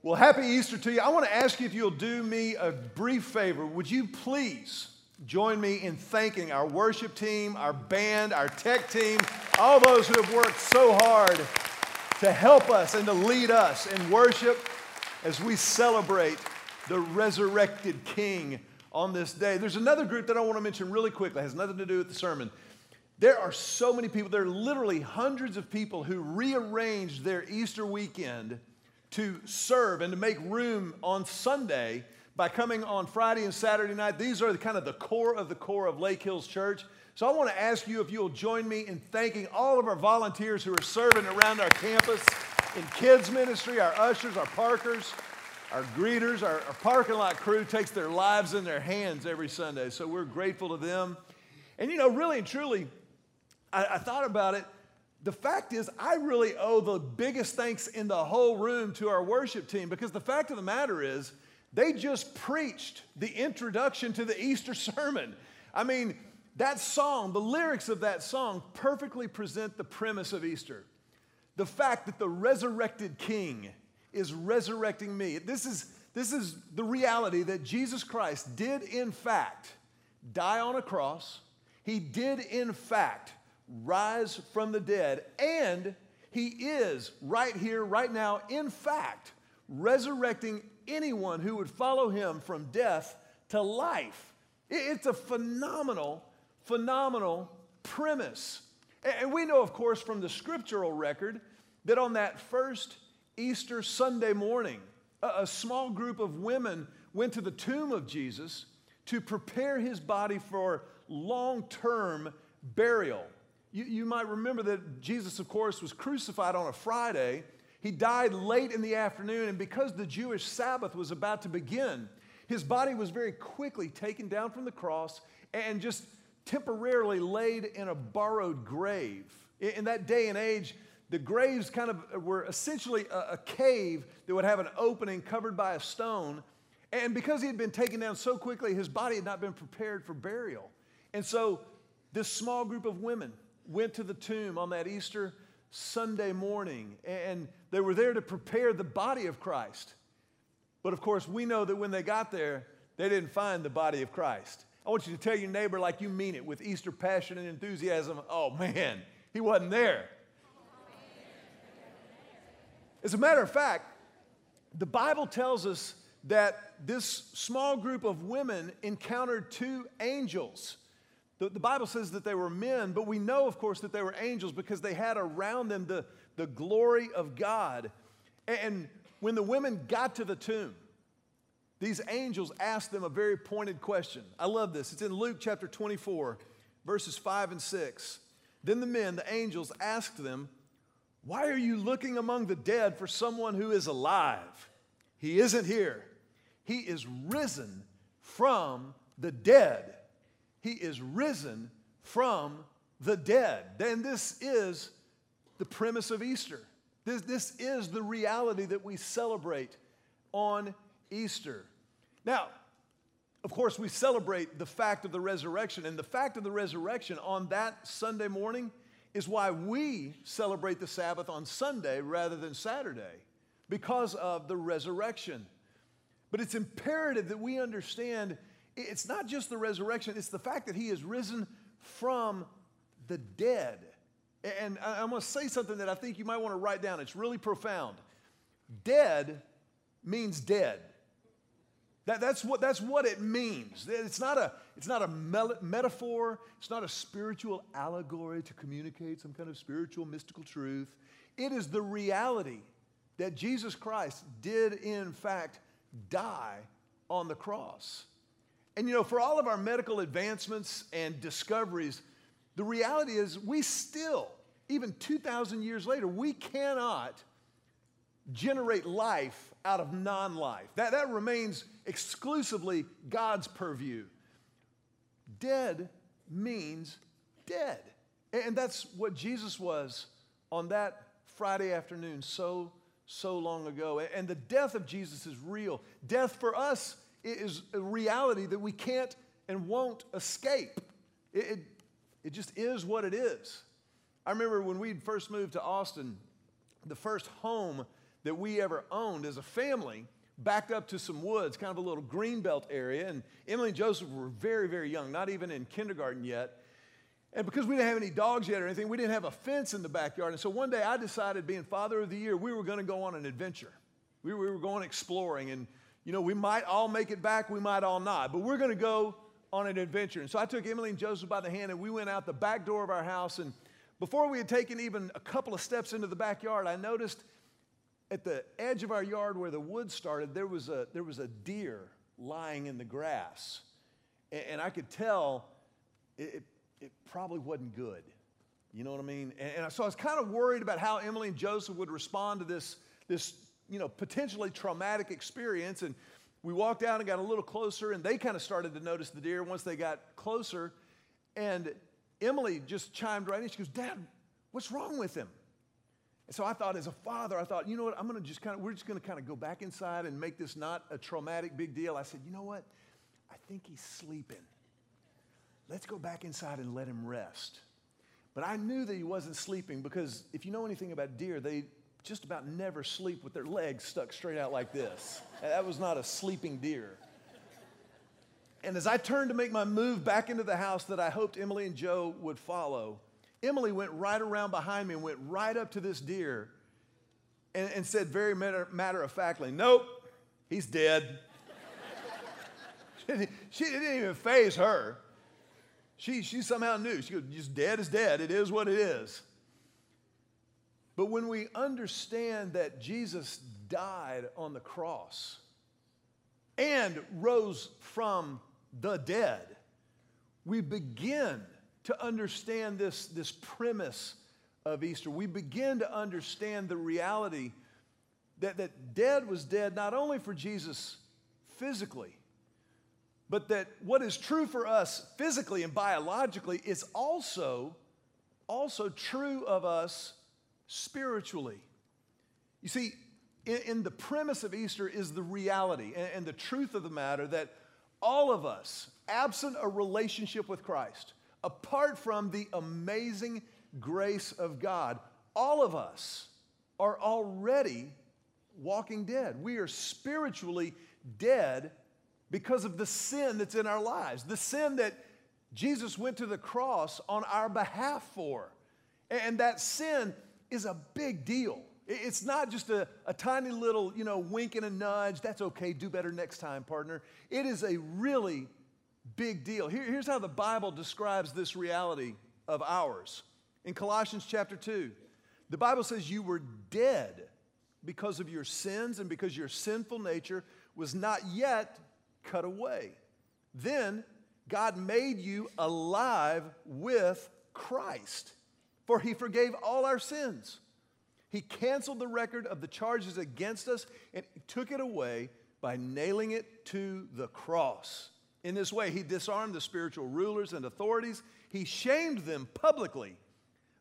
Well, happy Easter to you. I want to ask you if you'll do me a brief favor. Would you please join me in thanking our worship team, our band, our tech team, all those who have worked so hard to help us and to lead us in worship as we celebrate the resurrected King on this day. There's another group that I want to mention really quickly, it has nothing to do with the sermon. There are so many people, there are literally hundreds of people who rearranged their Easter weekend to serve and to make room on Sunday by coming on Friday and Saturday night. These are the, kind of the core of the core of Lake Hills Church. So I want to ask you if you'll join me in thanking all of our volunteers who are serving around our campus in kids ministry, our ushers, our parkers, our greeters, our, our parking lot crew takes their lives in their hands every Sunday. So we're grateful to them. And you know, really and truly, I, I thought about it. The fact is, I really owe the biggest thanks in the whole room to our worship team because the fact of the matter is, they just preached the introduction to the Easter sermon. I mean, that song, the lyrics of that song perfectly present the premise of Easter. The fact that the resurrected King is resurrecting me. This is, this is the reality that Jesus Christ did, in fact, die on a cross. He did, in fact, rise from the dead, and he is right here, right now, in fact, resurrecting anyone who would follow him from death to life. It's a phenomenal, phenomenal premise. And we know, of course, from the scriptural record that on that first Easter Sunday morning, a small group of women went to the tomb of Jesus to prepare his body for long term burial. You, you might remember that Jesus, of course, was crucified on a Friday. He died late in the afternoon, and because the Jewish Sabbath was about to begin, his body was very quickly taken down from the cross and just temporarily laid in a borrowed grave. In that day and age, the graves kind of were essentially a, a, cave that would have an opening covered by a stone. And because he had been taken down so quickly, his body had not been prepared for burial. And so, this small group of women went to the tomb on that Easter Sunday morning, and they were there to prepare the body of Christ. But of course, we know that when they got there, they didn't find the body of Christ. I want you to tell your neighbor, like you mean it, with Easter passion and enthusiasm, oh man, he wasn't there. As a matter of fact, the Bible tells us that this small group of women encountered two angels the, the, Bible says that they were men, but we know, of course, that they were angels because they had around them the, the glory of God. And when the women got to the tomb, these angels asked them a very pointed question. I love this. It's in Luke chapter 24, verses 5 and 6. Then the men, the angels, asked them, Why are you looking among the dead for someone who is alive? He isn't here, he is risen from the dead. He is risen from the dead. Then this is the premise of Easter. This, this is the reality that we celebrate on Easter. Now, of course, we celebrate the fact of the resurrection, and the fact of the resurrection on that Sunday morning is why we celebrate the Sabbath on Sunday rather than Saturday, because of the resurrection. But it's imperative that we understand it's not just the resurrection, it's the fact that he is risen from the dead. And I'm going to say something that I think you might want to write down. It's really profound. Dead means dead. That, that's, what, that's what it means. It's not, a, it's not a metaphor, it's not a spiritual allegory to communicate some kind of spiritual, mystical truth. It is the reality that Jesus Christ did, in fact, die on the cross. And you know, for all of our medical advancements and discoveries, the reality is we still, even 2,000 years later, we cannot generate life out of non life. That, that remains exclusively God's purview. Dead means dead. And that's what Jesus was on that Friday afternoon so, so long ago. And the death of Jesus is real. Death for us is a reality that we can't and won't escape. It, it, it just is what it is. I remember when we first moved to Austin, the first home that we ever owned as a family backed up to some woods, kind of a little greenbelt area. And Emily and Joseph were very, very young, not even in kindergarten yet. And because we didn't have any dogs yet or anything, we didn't have a fence in the backyard. And so one day I decided, being father of the year, we were going to go on an adventure. We were, we were going exploring. And, you know, we might all make it back, we might all not. But we're going to go on an adventure. And so I took Emily and Joseph by the hand and we went out the back door of our house. And before we had taken even a couple of steps into the backyard, I noticed at the edge of our yard where the woods started, there was a, there was a deer lying in the grass. And, and I could tell it, it, it, probably wasn't good. You know what I mean? And, and so I was kind of worried about how Emily and Joseph would respond to this, this you know, potentially traumatic experience. And we walked out and got a little closer, and they kind of started to notice the deer once they got closer. And Emily just chimed right in. She goes, Dad, what's wrong with him? And so I thought, as a father, I thought, you know what, I'm going to just kind of, we're just going to kind of go back inside and make this not a traumatic big deal. I said, you know what? I think he's sleeping. Let's go back inside and let him rest. But I knew that he wasn't sleeping because if you know anything about deer, they just about never sleep with their legs stuck straight out like this. That was not a sleeping deer. And as I turned to make my move back into the house that I hoped Emily and Joe would follow, Emily went right around behind me and went right up to this deer and, and said, very matter, matter of factly, Nope, he's dead. she, didn't even faze her. She, she somehow knew. She goes, Just dead is dead. It is what it is. But when we understand that Jesus died on the cross and rose from the dead, we begin to understand this, this premise of Easter. We begin to understand the reality that, that dead was dead not only for Jesus physically, but that what is true for us physically and biologically is also, also true of us spiritually. You see, in, in the premise of Easter is the reality and, and the truth of the matter that all of us, absent a relationship with Christ, apart from the amazing grace of God, all of us are already walking dead. We are spiritually dead because of the sin that's in our lives, the sin that Jesus went to the cross on our behalf for. And that sin is a big deal. It's not just a, a tiny little, you know, wink and a nudge. That's okay, do better next time, partner. It is a really big deal. Here, here's how the Bible describes this reality of ours. In Colossians chapter 2, the Bible says you were dead because of your sins and because your sinful nature was not yet cut away. Then God made you alive with Christ, for he forgave all our sins. He canceled the record of the charges against us and took it away by nailing it to the cross. In this way, he disarmed the spiritual rulers and authorities. He shamed them publicly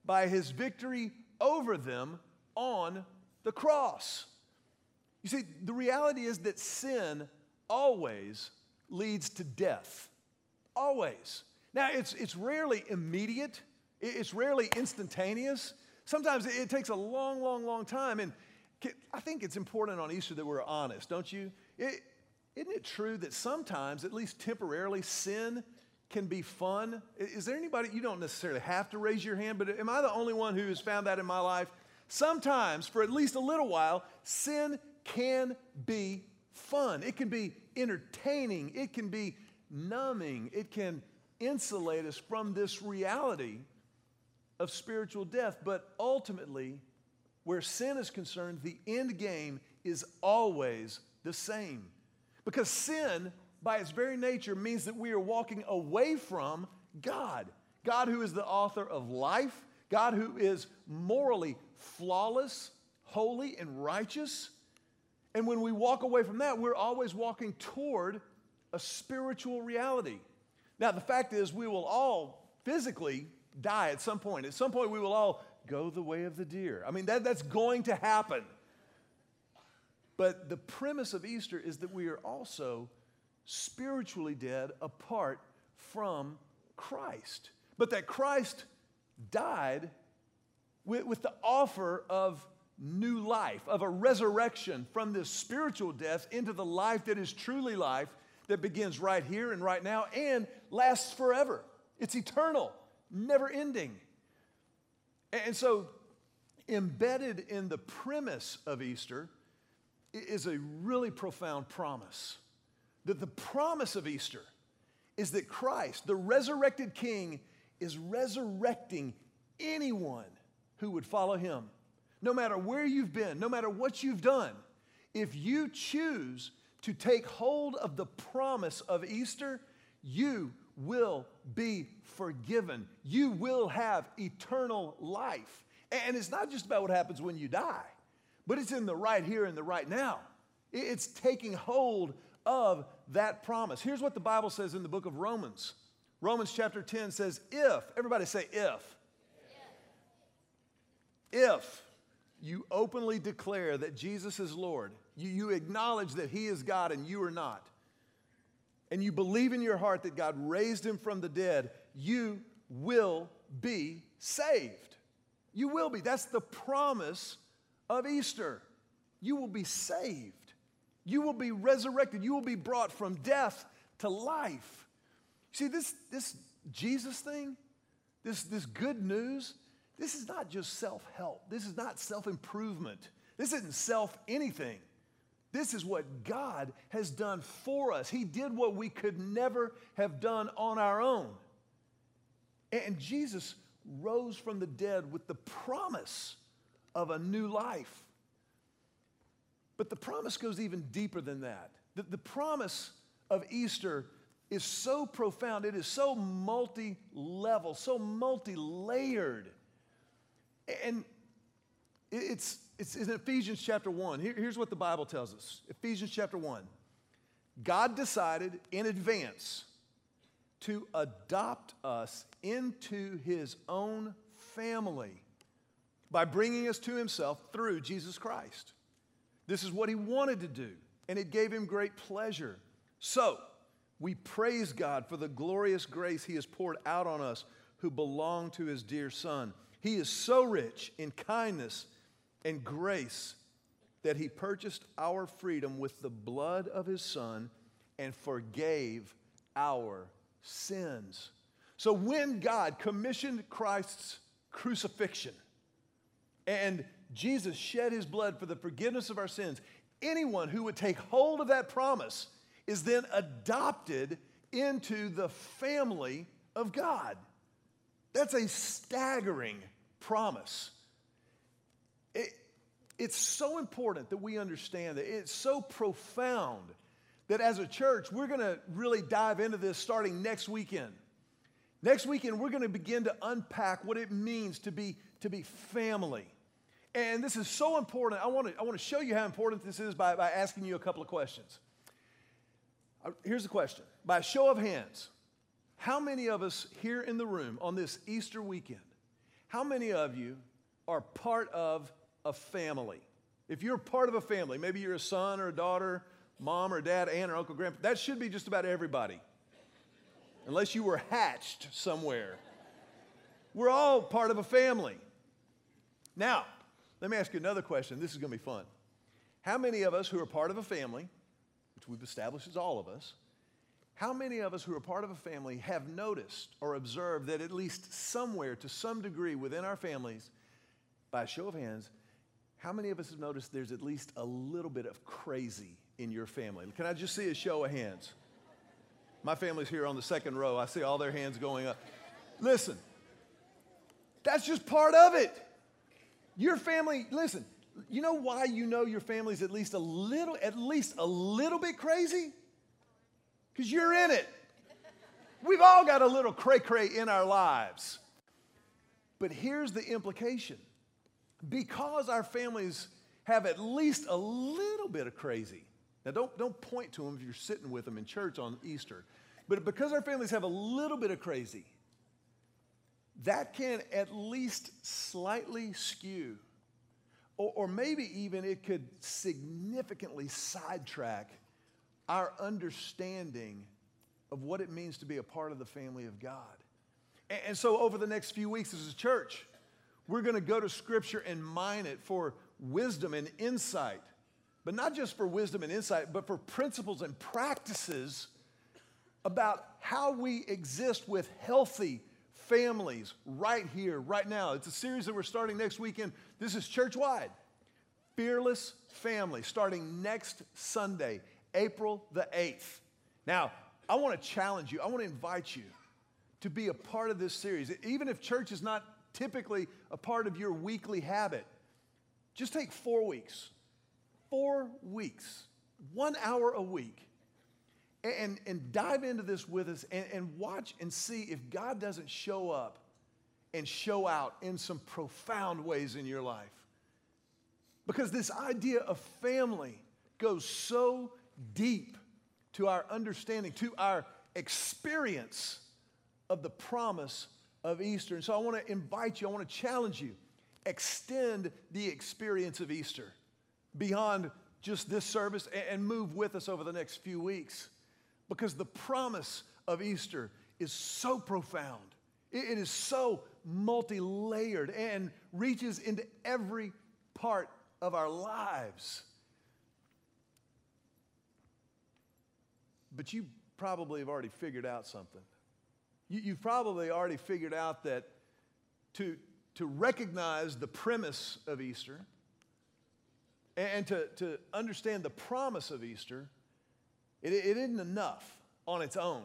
by his victory over them on the cross. You see, the reality is that sin always leads to death. Always. Now, it's, it's rarely immediate, it's rarely instantaneous. Sometimes it takes a long, long, long time. And I think it's important on Easter that we're honest, don't you? Isn't it true that sometimes, at least temporarily, sin can be fun? Is there anybody, you don't necessarily have to raise your hand, but am I the only one who has found that in my life? Sometimes, for at least a little while, sin can be fun. It can be entertaining. It can be numbing. It can insulate us from this reality of spiritual death. But ultimately, where sin is concerned, the end game is always the same. Because sin, by its very nature, means that we are walking away from God. God, who is the author of life, God, who is morally flawless, holy, and righteous. And when we walk away from that, we're always walking toward a spiritual reality. Now, the fact is, we will all physically die at some point. At some point, we will all go the way of the deer. I mean, that, that's going to happen. But the premise of Easter is that we are also spiritually dead apart from Christ. But that Christ died with, with the offer of new life, of a resurrection from this spiritual death into the life that is truly life that begins right here and right now and lasts forever. It's eternal, never ending. And so, embedded in the premise of Easter is a really profound promise. That the promise of Easter is that Christ, the resurrected King, is resurrecting anyone who would follow him. No matter where you've been, no matter what you've done, if you choose to take hold of the promise of Easter, you will be forgiven. You will have eternal life. And it's not just about what happens when you die, but it's in the right here and the right now. It's taking hold of that promise. Here's what the Bible says in the book of Romans. Romans chapter 10 says, If, everybody say, if. If you openly declare that Jesus is Lord, you, you acknowledge that He is God and you are not, and you believe in your heart that God raised Him from the dead, you will be saved. You will be. That's the promise of Easter. You will be saved. You will be resurrected. You will be brought from death to life. See, this, this Jesus thing, this, this good news, this is not just self help. This is not self improvement. This isn't self anything. This is what God has done for us. He did what we could never have done on our own. And Jesus rose from the dead with the promise of a new life. But the promise goes even deeper than that. The, the promise of Easter is so profound, it is so multi level, so multi layered. And it's, it's in Ephesians chapter 1. Here, here's what the Bible tells us Ephesians chapter 1. God decided in advance to adopt us into his own family by bringing us to himself through Jesus Christ. This is what he wanted to do, and it gave him great pleasure. So, we praise God for the glorious grace he has poured out on us who belong to his dear Son. He is so rich in kindness and grace that he purchased our freedom with the blood of his Son and forgave our sins. So when God commissioned Christ's crucifixion and Jesus shed his blood for the forgiveness of our sins, anyone who would take hold of that promise is then adopted into the family of God. That's a staggering promise. It, it's so important that we understand that it's so profound that as a church, we're going to really dive into this starting next weekend. Next weekend, we're going to begin to unpack what it means to be, to be family. And this is so important. I want to, I want to show you how important this is by, by asking you a couple of questions. Uh, here's the question By show of hands, how many of us here in the room on this Easter weekend, how many of you are part of a family? If you're part of a family, maybe you're a son or a daughter, mom or dad, aunt or uncle, grandpa, that should be just about everybody, unless you were hatched somewhere. We're all part of a family. Now, let me ask you another question. This is going to be fun. How many of us who are part of a family, which we've established as all of us, how many of us who are part of a family have noticed or observed that at least somewhere, to some degree within our families, by a show of hands, how many of us have noticed there's at least a little bit of crazy in your family? Can I just see a show of hands? My family's here on the second row. I see all their hands going up. Listen, that's just part of it. Your family, listen, you know why you know your family's at least a little, at least a little bit crazy? Because you're in it. We've all got a little cray cray in our lives. But here's the implication because our families have at least a little bit of crazy. Now, don't, don't point to them if you're sitting with them in church on Easter. But because our families have a little bit of crazy, that can at least slightly skew, or, or maybe even it could significantly sidetrack our understanding of what it means to be a part of the family of God. And, and so, over the next few weeks as a church, we're going to go to Scripture and mine it for wisdom and insight, but not just for wisdom and insight, but for principles and practices about how we exist with healthy families right here, right now. It's a series that we're starting next weekend. This is church wide. Fearless Family, starting next Sunday, April the 8th. Now, I want to challenge you, I want to invite you to be a part of this series. Even if church is not typically a part of your weekly habit, just take four weeks. Four weeks, one hour a week and, and dive into this with us and, and watch and see if God doesn't show up and show out in some profound ways in your life. Because this idea of family goes so deep to our understanding, to our experience of the promise of Easter. And so I want to invite you, I want to challenge you, extend the experience of Easter beyond just this service and move with us over the next few weeks because the promise of Easter is so profound. It is so multi layered and reaches into every part of our lives. But you probably have already figured out something. You, have probably already figured out that to, to recognize the premise of Easter and to, to understand the promise of Easter it, it isn't enough on its own.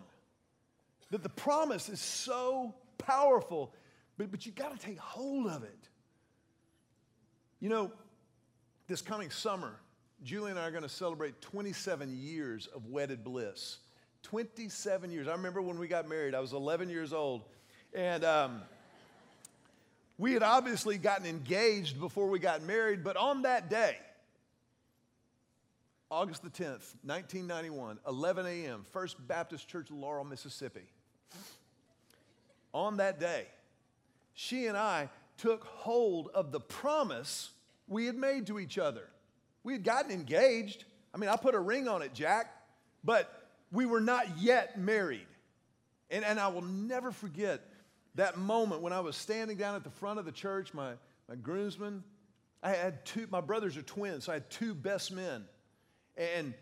That the promise is so powerful, but, but you got to take hold of it. You know, this coming summer, Julie and I are going to celebrate 27 years of wedded bliss. 27 years. I remember when we got married, I was 11 years old. And um, we had obviously gotten engaged before we got married, but on that day, August the 10th, 1991, 11 a.m., First Baptist Church, Laurel, Mississippi. On that day, she and I took hold of the promise we had made to each other. We had gotten engaged. I mean, I put a ring on it, Jack, but we were not yet married. And, and I will never forget that moment when I was standing down at the front of the church, my, my groomsmen. I had two, my brothers are twins, so I had two best men. And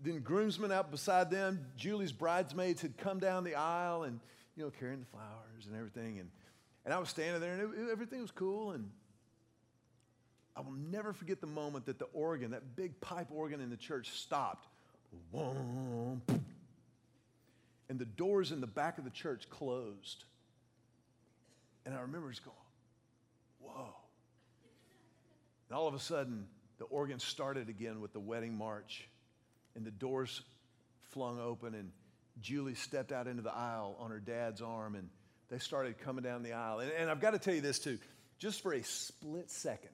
then groomsmen out beside them, Julie's bridesmaids had come down the aisle and, you know, carrying the flowers and everything. And, and I was standing there and it, everything was cool. And I will never forget the moment that the organ, that big pipe organ in the church, stopped. And the doors in the back of the church closed. And I remember just going, whoa. And all of a sudden, the organ started again with the wedding march, and the doors flung open, and Julie stepped out into the aisle on her dad's arm, and they started coming down the aisle. And, and I've got to tell you this too just for a split second,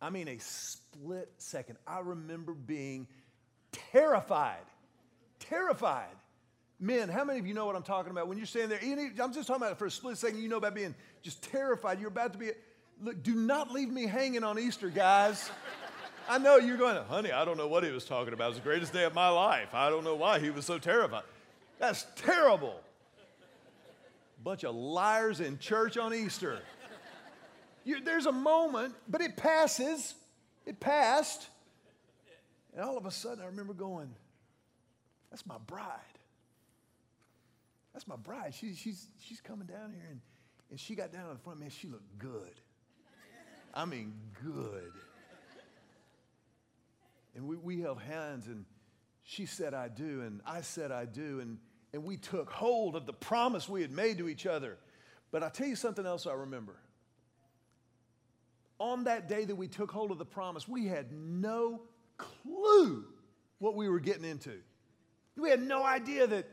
I mean, a split second, I remember being terrified. Terrified. Men, how many of you know what I'm talking about? When you're standing there, I'm just talking about it for a split second, you know about being just terrified. You're about to be, look, do not leave me hanging on Easter, guys. I know you're going, honey, I don't know what he was talking about. It was the greatest day of my life. I don't know why he was so terrified. That's terrible. Bunch of liars in church on Easter. You, there's a moment, but it passes. It passed. And all of a sudden, I remember going, that's my bride. That's my bride. She, she's, she's coming down here, and, and she got down in the front. Man, she looked good. I mean, good. And we, we held hands, and she said, I do, and I said, I do. And, and we took hold of the promise we had made to each other. But I'll tell you something else I remember. On that day that we took hold of the promise, we had no clue what we were getting into. We had no idea that,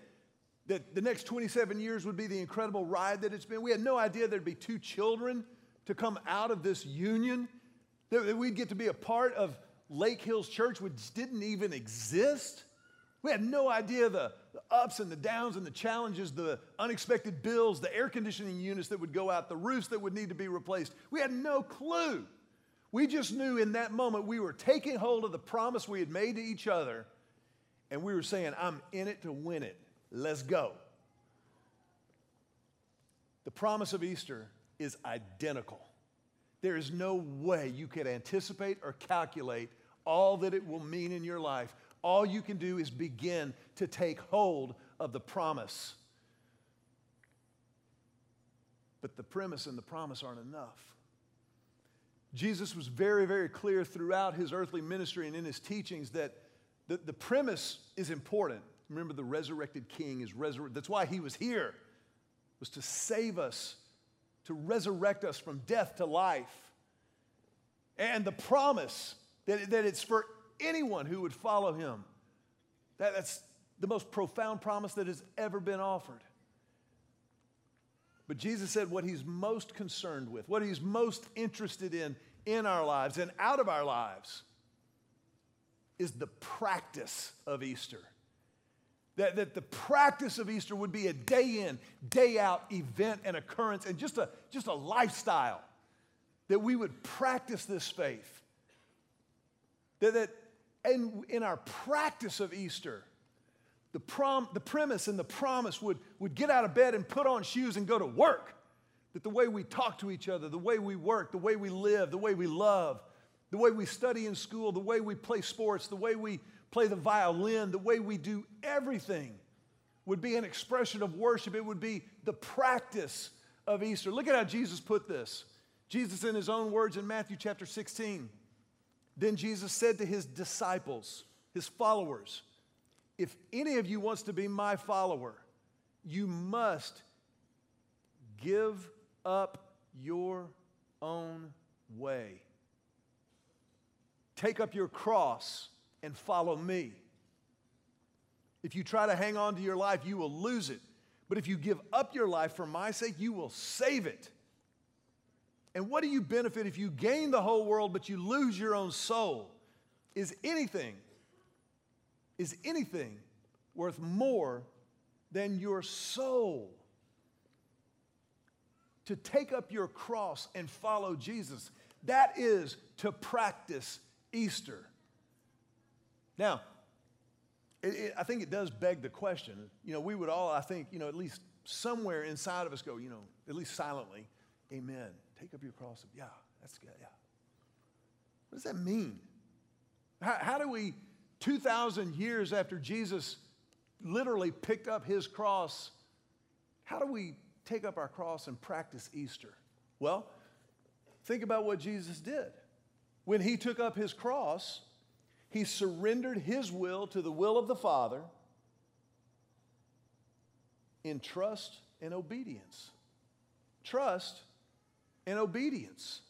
that the next 27 years would be the incredible ride that it's been. We had no idea there'd be two children to come out of this union, that we'd get to be a part of Lake Hills Church, which didn't even exist. We had no idea the, ups and the downs and the challenges, the unexpected bills, the air conditioning units that would go out, the roofs that would need to be replaced. We had no clue. We just knew in that moment we were taking hold of the promise we had made to each other, and we were saying, I'm in it to win it. Let's go. The promise of Easter is identical there is no way you could anticipate or calculate all that it will mean in your life. All you can do is begin to take hold of the promise. But the premise and the promise aren't enough. Jesus was very, very clear throughout his earthly ministry and in his teachings that the, the premise is important. Remember, the resurrected king is resurrected. That's why he was here, was to save us, to resurrect us from death to life. And the promise that, that it's for anyone who would follow him. That, that's the most profound promise that has ever been offered. But Jesus said what he's most concerned with, what he's most interested in in our lives and out of our lives is the practice of Easter. That, that the practice of Easter would be a day in, day out event and occurrence and just a, just a lifestyle. That we would practice this faith. That, that in, in our practice of Easter, the, prom, the premise and the promise would, would get out of bed and put on shoes and go to work. That the way we talk to each other, the way we work, the way we live, the way we love, the way we study in school, the way we play sports, the way we play the violin, the way we do everything would be an expression of worship. It would be the practice of Easter. Look at how Jesus put this. Jesus, in his own words in Matthew chapter 16, then Jesus said to his disciples, his followers, If any of you wants to be my follower, you must give up your own way. Take up your cross and follow me. If you try to hang on to your life, you will lose it. But if you give up your life for my sake, you will save it. And what do you benefit if you gain the whole world but you lose your own soul? Is anything, is anything worth more than your soul? To take up your cross and follow Jesus, that is to practice Easter. Now, it, it, I think it does beg the question. You know, we would all, I think, you know, at least somewhere inside of us go, you know, at least silently, Amen. Take up your cross. Yeah, that's good. Yeah. What does that mean? How, how do we, 2,000 years after Jesus literally picked up his cross, how do we take up our cross and practice Easter? Well, think about what Jesus did. When he took up his cross, he surrendered his will to the will of the Father in trust and obedience. Trust and obedience.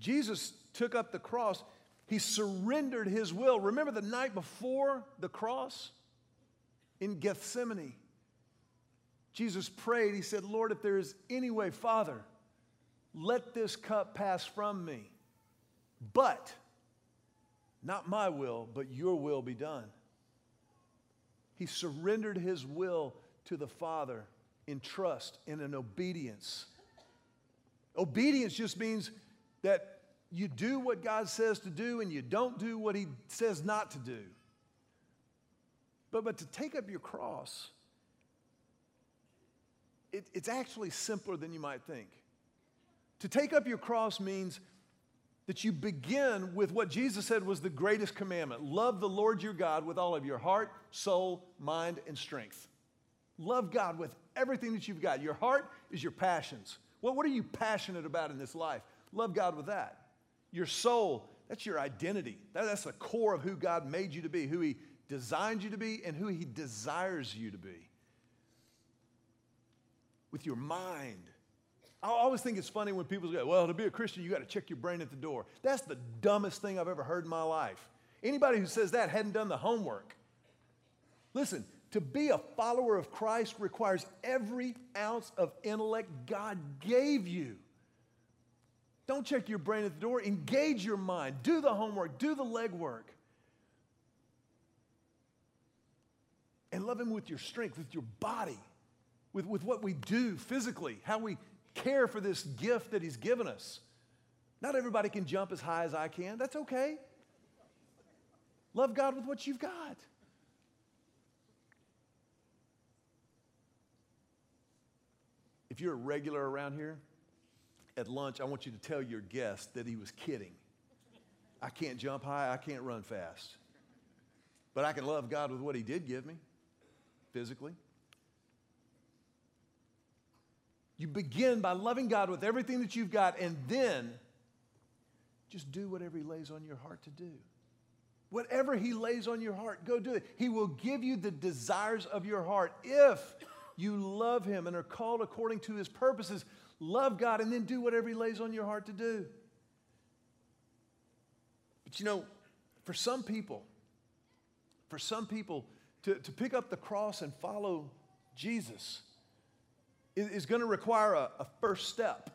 Jesus took up the cross. He surrendered his will. Remember the night before the cross in Gethsemane? Jesus prayed. He said, Lord, if there is any way, Father, let this cup pass from me. But not my will, but your will be done. He surrendered his will to the Father in trust and in obedience. Obedience just means that you do what God says to do and you don't do what He says not to do. But, but to take up your cross, it, it's actually simpler than you might think. To take up your cross means that you begin with what Jesus said was the greatest commandment love the Lord your God with all of your heart, soul, mind, and strength. Love God with everything that you've got. Your heart is your passions. Well, what are you passionate about in this life? Love God with that. Your soul, that's your identity. That, that's the core of who God made you to be, who He designed you to be, and who He desires you to be. With your mind, I always think it's funny when people go, well, to be a Christian, you got to check your brain at the door. That's the dumbest thing I've ever heard in my life. Anybody who says that hadn't done the homework. Listen, to be a follower of Christ requires every ounce of intellect God gave you. Don't check your brain at the door, engage your mind, do the homework, do the legwork. And love Him with your strength, with your body, with, with what we do physically, how we care for this gift that He's given us. Not everybody can jump as high as I can. That's okay. Love God with what you've got. If you're a regular around here, at lunch, I want you to tell your guest that he was kidding. I can't jump high, I can't run fast. But I can love God with what he did give me physically. You begin by loving God with everything that you've got, and then just do whatever He lays on your heart to do. Whatever He lays on your heart, go do it. He will give you the desires of your heart if you love Him and are called according to His purposes. Love God and then do whatever He lays on your heart to do. But you know, for some people, for some people, to, to pick up the cross and follow Jesus is going to require a, a, first step.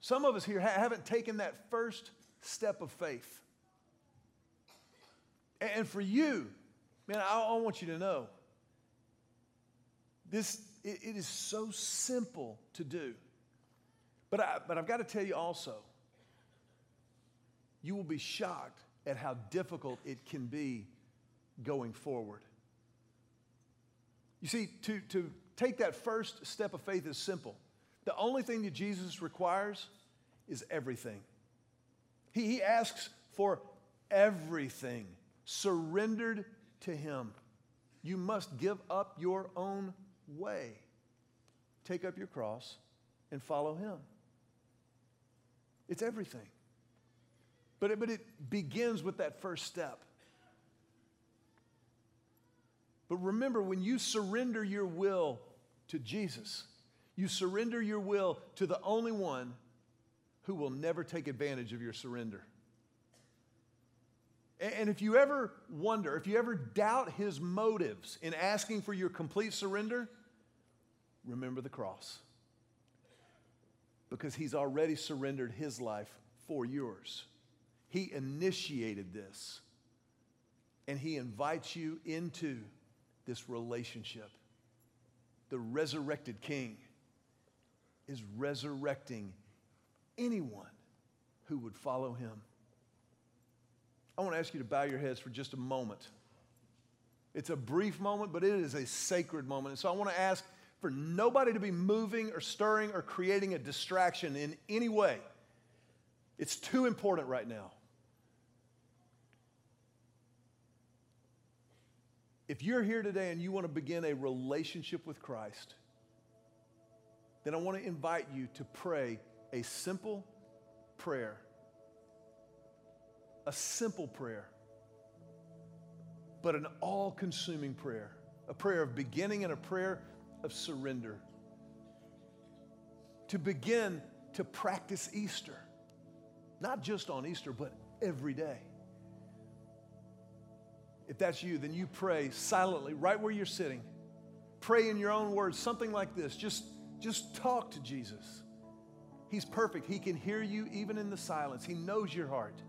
Some of us here ha- haven't taken that first step of faith. And, and for you, man, I, I, want you to know this, it, it is so simple to do. But, I, but I've got to tell you also, you will be shocked at how difficult it can be going forward. You see, to, to take that first step of faith is simple. The only thing that Jesus requires is everything. He, he asks for everything surrendered to Him. You must give up your own way, take up your cross, and follow Him. It's everything. But it, but it begins with that first step. But remember, when you surrender your will to Jesus, you surrender your will to the only one who will never take advantage of your surrender. And if you ever wonder, if you ever doubt his motives in asking for your complete surrender, remember the cross. Because he's already surrendered his life for yours. He initiated this, and he invites you into this relationship. The resurrected king is resurrecting anyone who would follow him. I want to ask you to bow your heads for just a moment. It's a brief moment, but it is a sacred moment. And so I want to ask for nobody to be moving or stirring or creating a distraction in any way. It's too important right now. If you're here today and you want to begin a relationship with Christ, then I want to invite you to pray a simple prayer. A simple prayer, but an all consuming prayer. A prayer of beginning and a prayer of surrender. To begin to practice Easter, not just on Easter, but every day. If that's you, then you pray silently, right where you're sitting. Pray in your own words, something like this. Just, just talk to Jesus. He's perfect. He can hear you even in the silence. He knows your heart.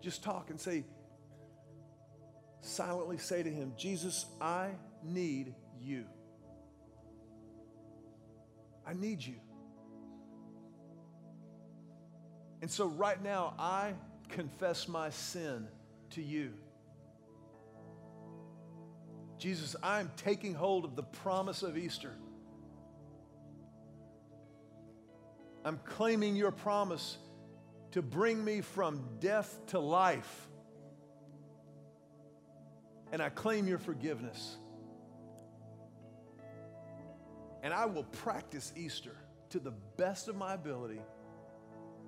Just talk and say, silently say to him, Jesus, I need you. I need you. And so right now, I confess my sin to you. Jesus, I'm taking hold of the promise of Easter. I'm claiming your promise to bring me from death to life. And I claim your forgiveness. And I will practice Easter to the best of my ability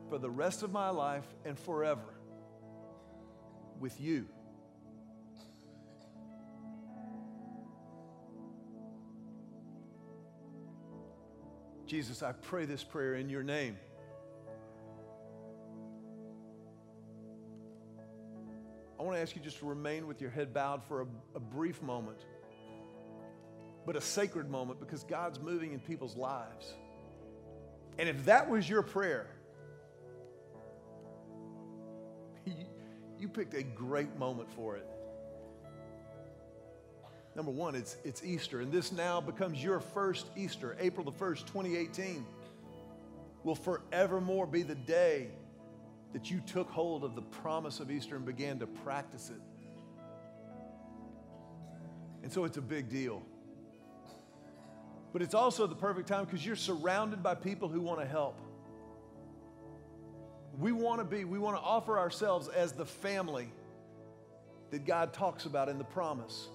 for the rest of my life and forever with you. Jesus, I pray this prayer in your name. I want to ask you just to remain with your head bowed for a, a, brief moment, but a sacred moment because God's moving in people's lives. And if that was your prayer, picked a great moment for it. Number one, it's, it's Easter, and this now becomes your first Easter, April the 1st, 2018. Will forevermore be the day that you took hold of the promise of Easter and began to practice it. And so it's a big deal. But it's also the perfect time because you're surrounded by people who want to help. We want to be, we want to offer ourselves as the family that God talks about in the promise.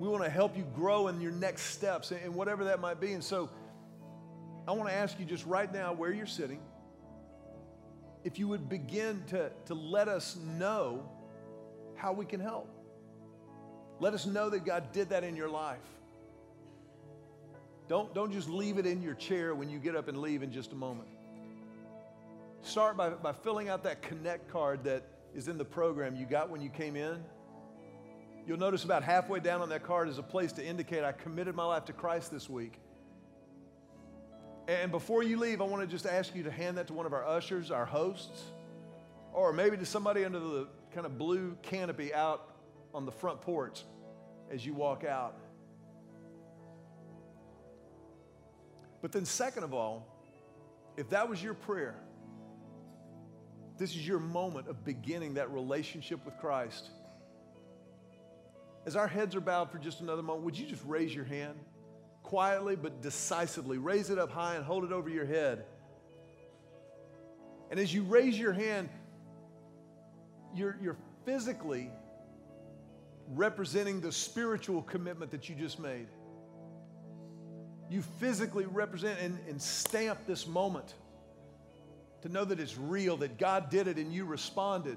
We want to help you grow in your next steps and whatever that might be. And so I want to ask you just right now where you're sitting, if you would begin to, to let us know how we can help. Let us know that God did that in your life. Don't, don't just leave it in your chair when you get up and leave in just a moment. Start by, by filling out that connect card that is in the program you got when you came in. You'll notice about halfway down on that card is a place to indicate I committed my life to Christ this week. And before you leave, I want to just ask you to hand that to one of our ushers, our hosts, or maybe to somebody under the kind of blue canopy out on the front porch as you walk out. But then, second of all, if that was your prayer, this is your moment of beginning that relationship with Christ. As our heads are bowed for just another moment, would you just raise your hand? Quietly but decisively. Raise it up high and hold it over your head. And as you raise your hand, you're, you're physically representing the spiritual commitment that you just made. You physically represent and, and stamp this moment to know that it's real, that God did it and you responded.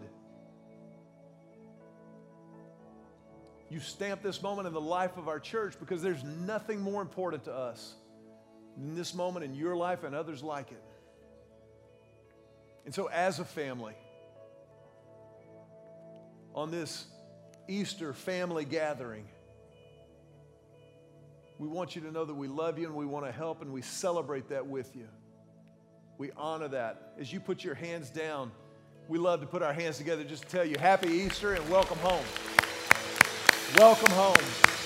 You stamp this moment in the life of our church because there's nothing more important to us than this moment in your life and others like it. And so, as a family, on this Easter family gathering, we want you to know that we love you and we want to help and we celebrate that with you. We honor that. As you put your hands down, we love to put our hands together just to tell you Happy Easter and welcome home. Welcome home.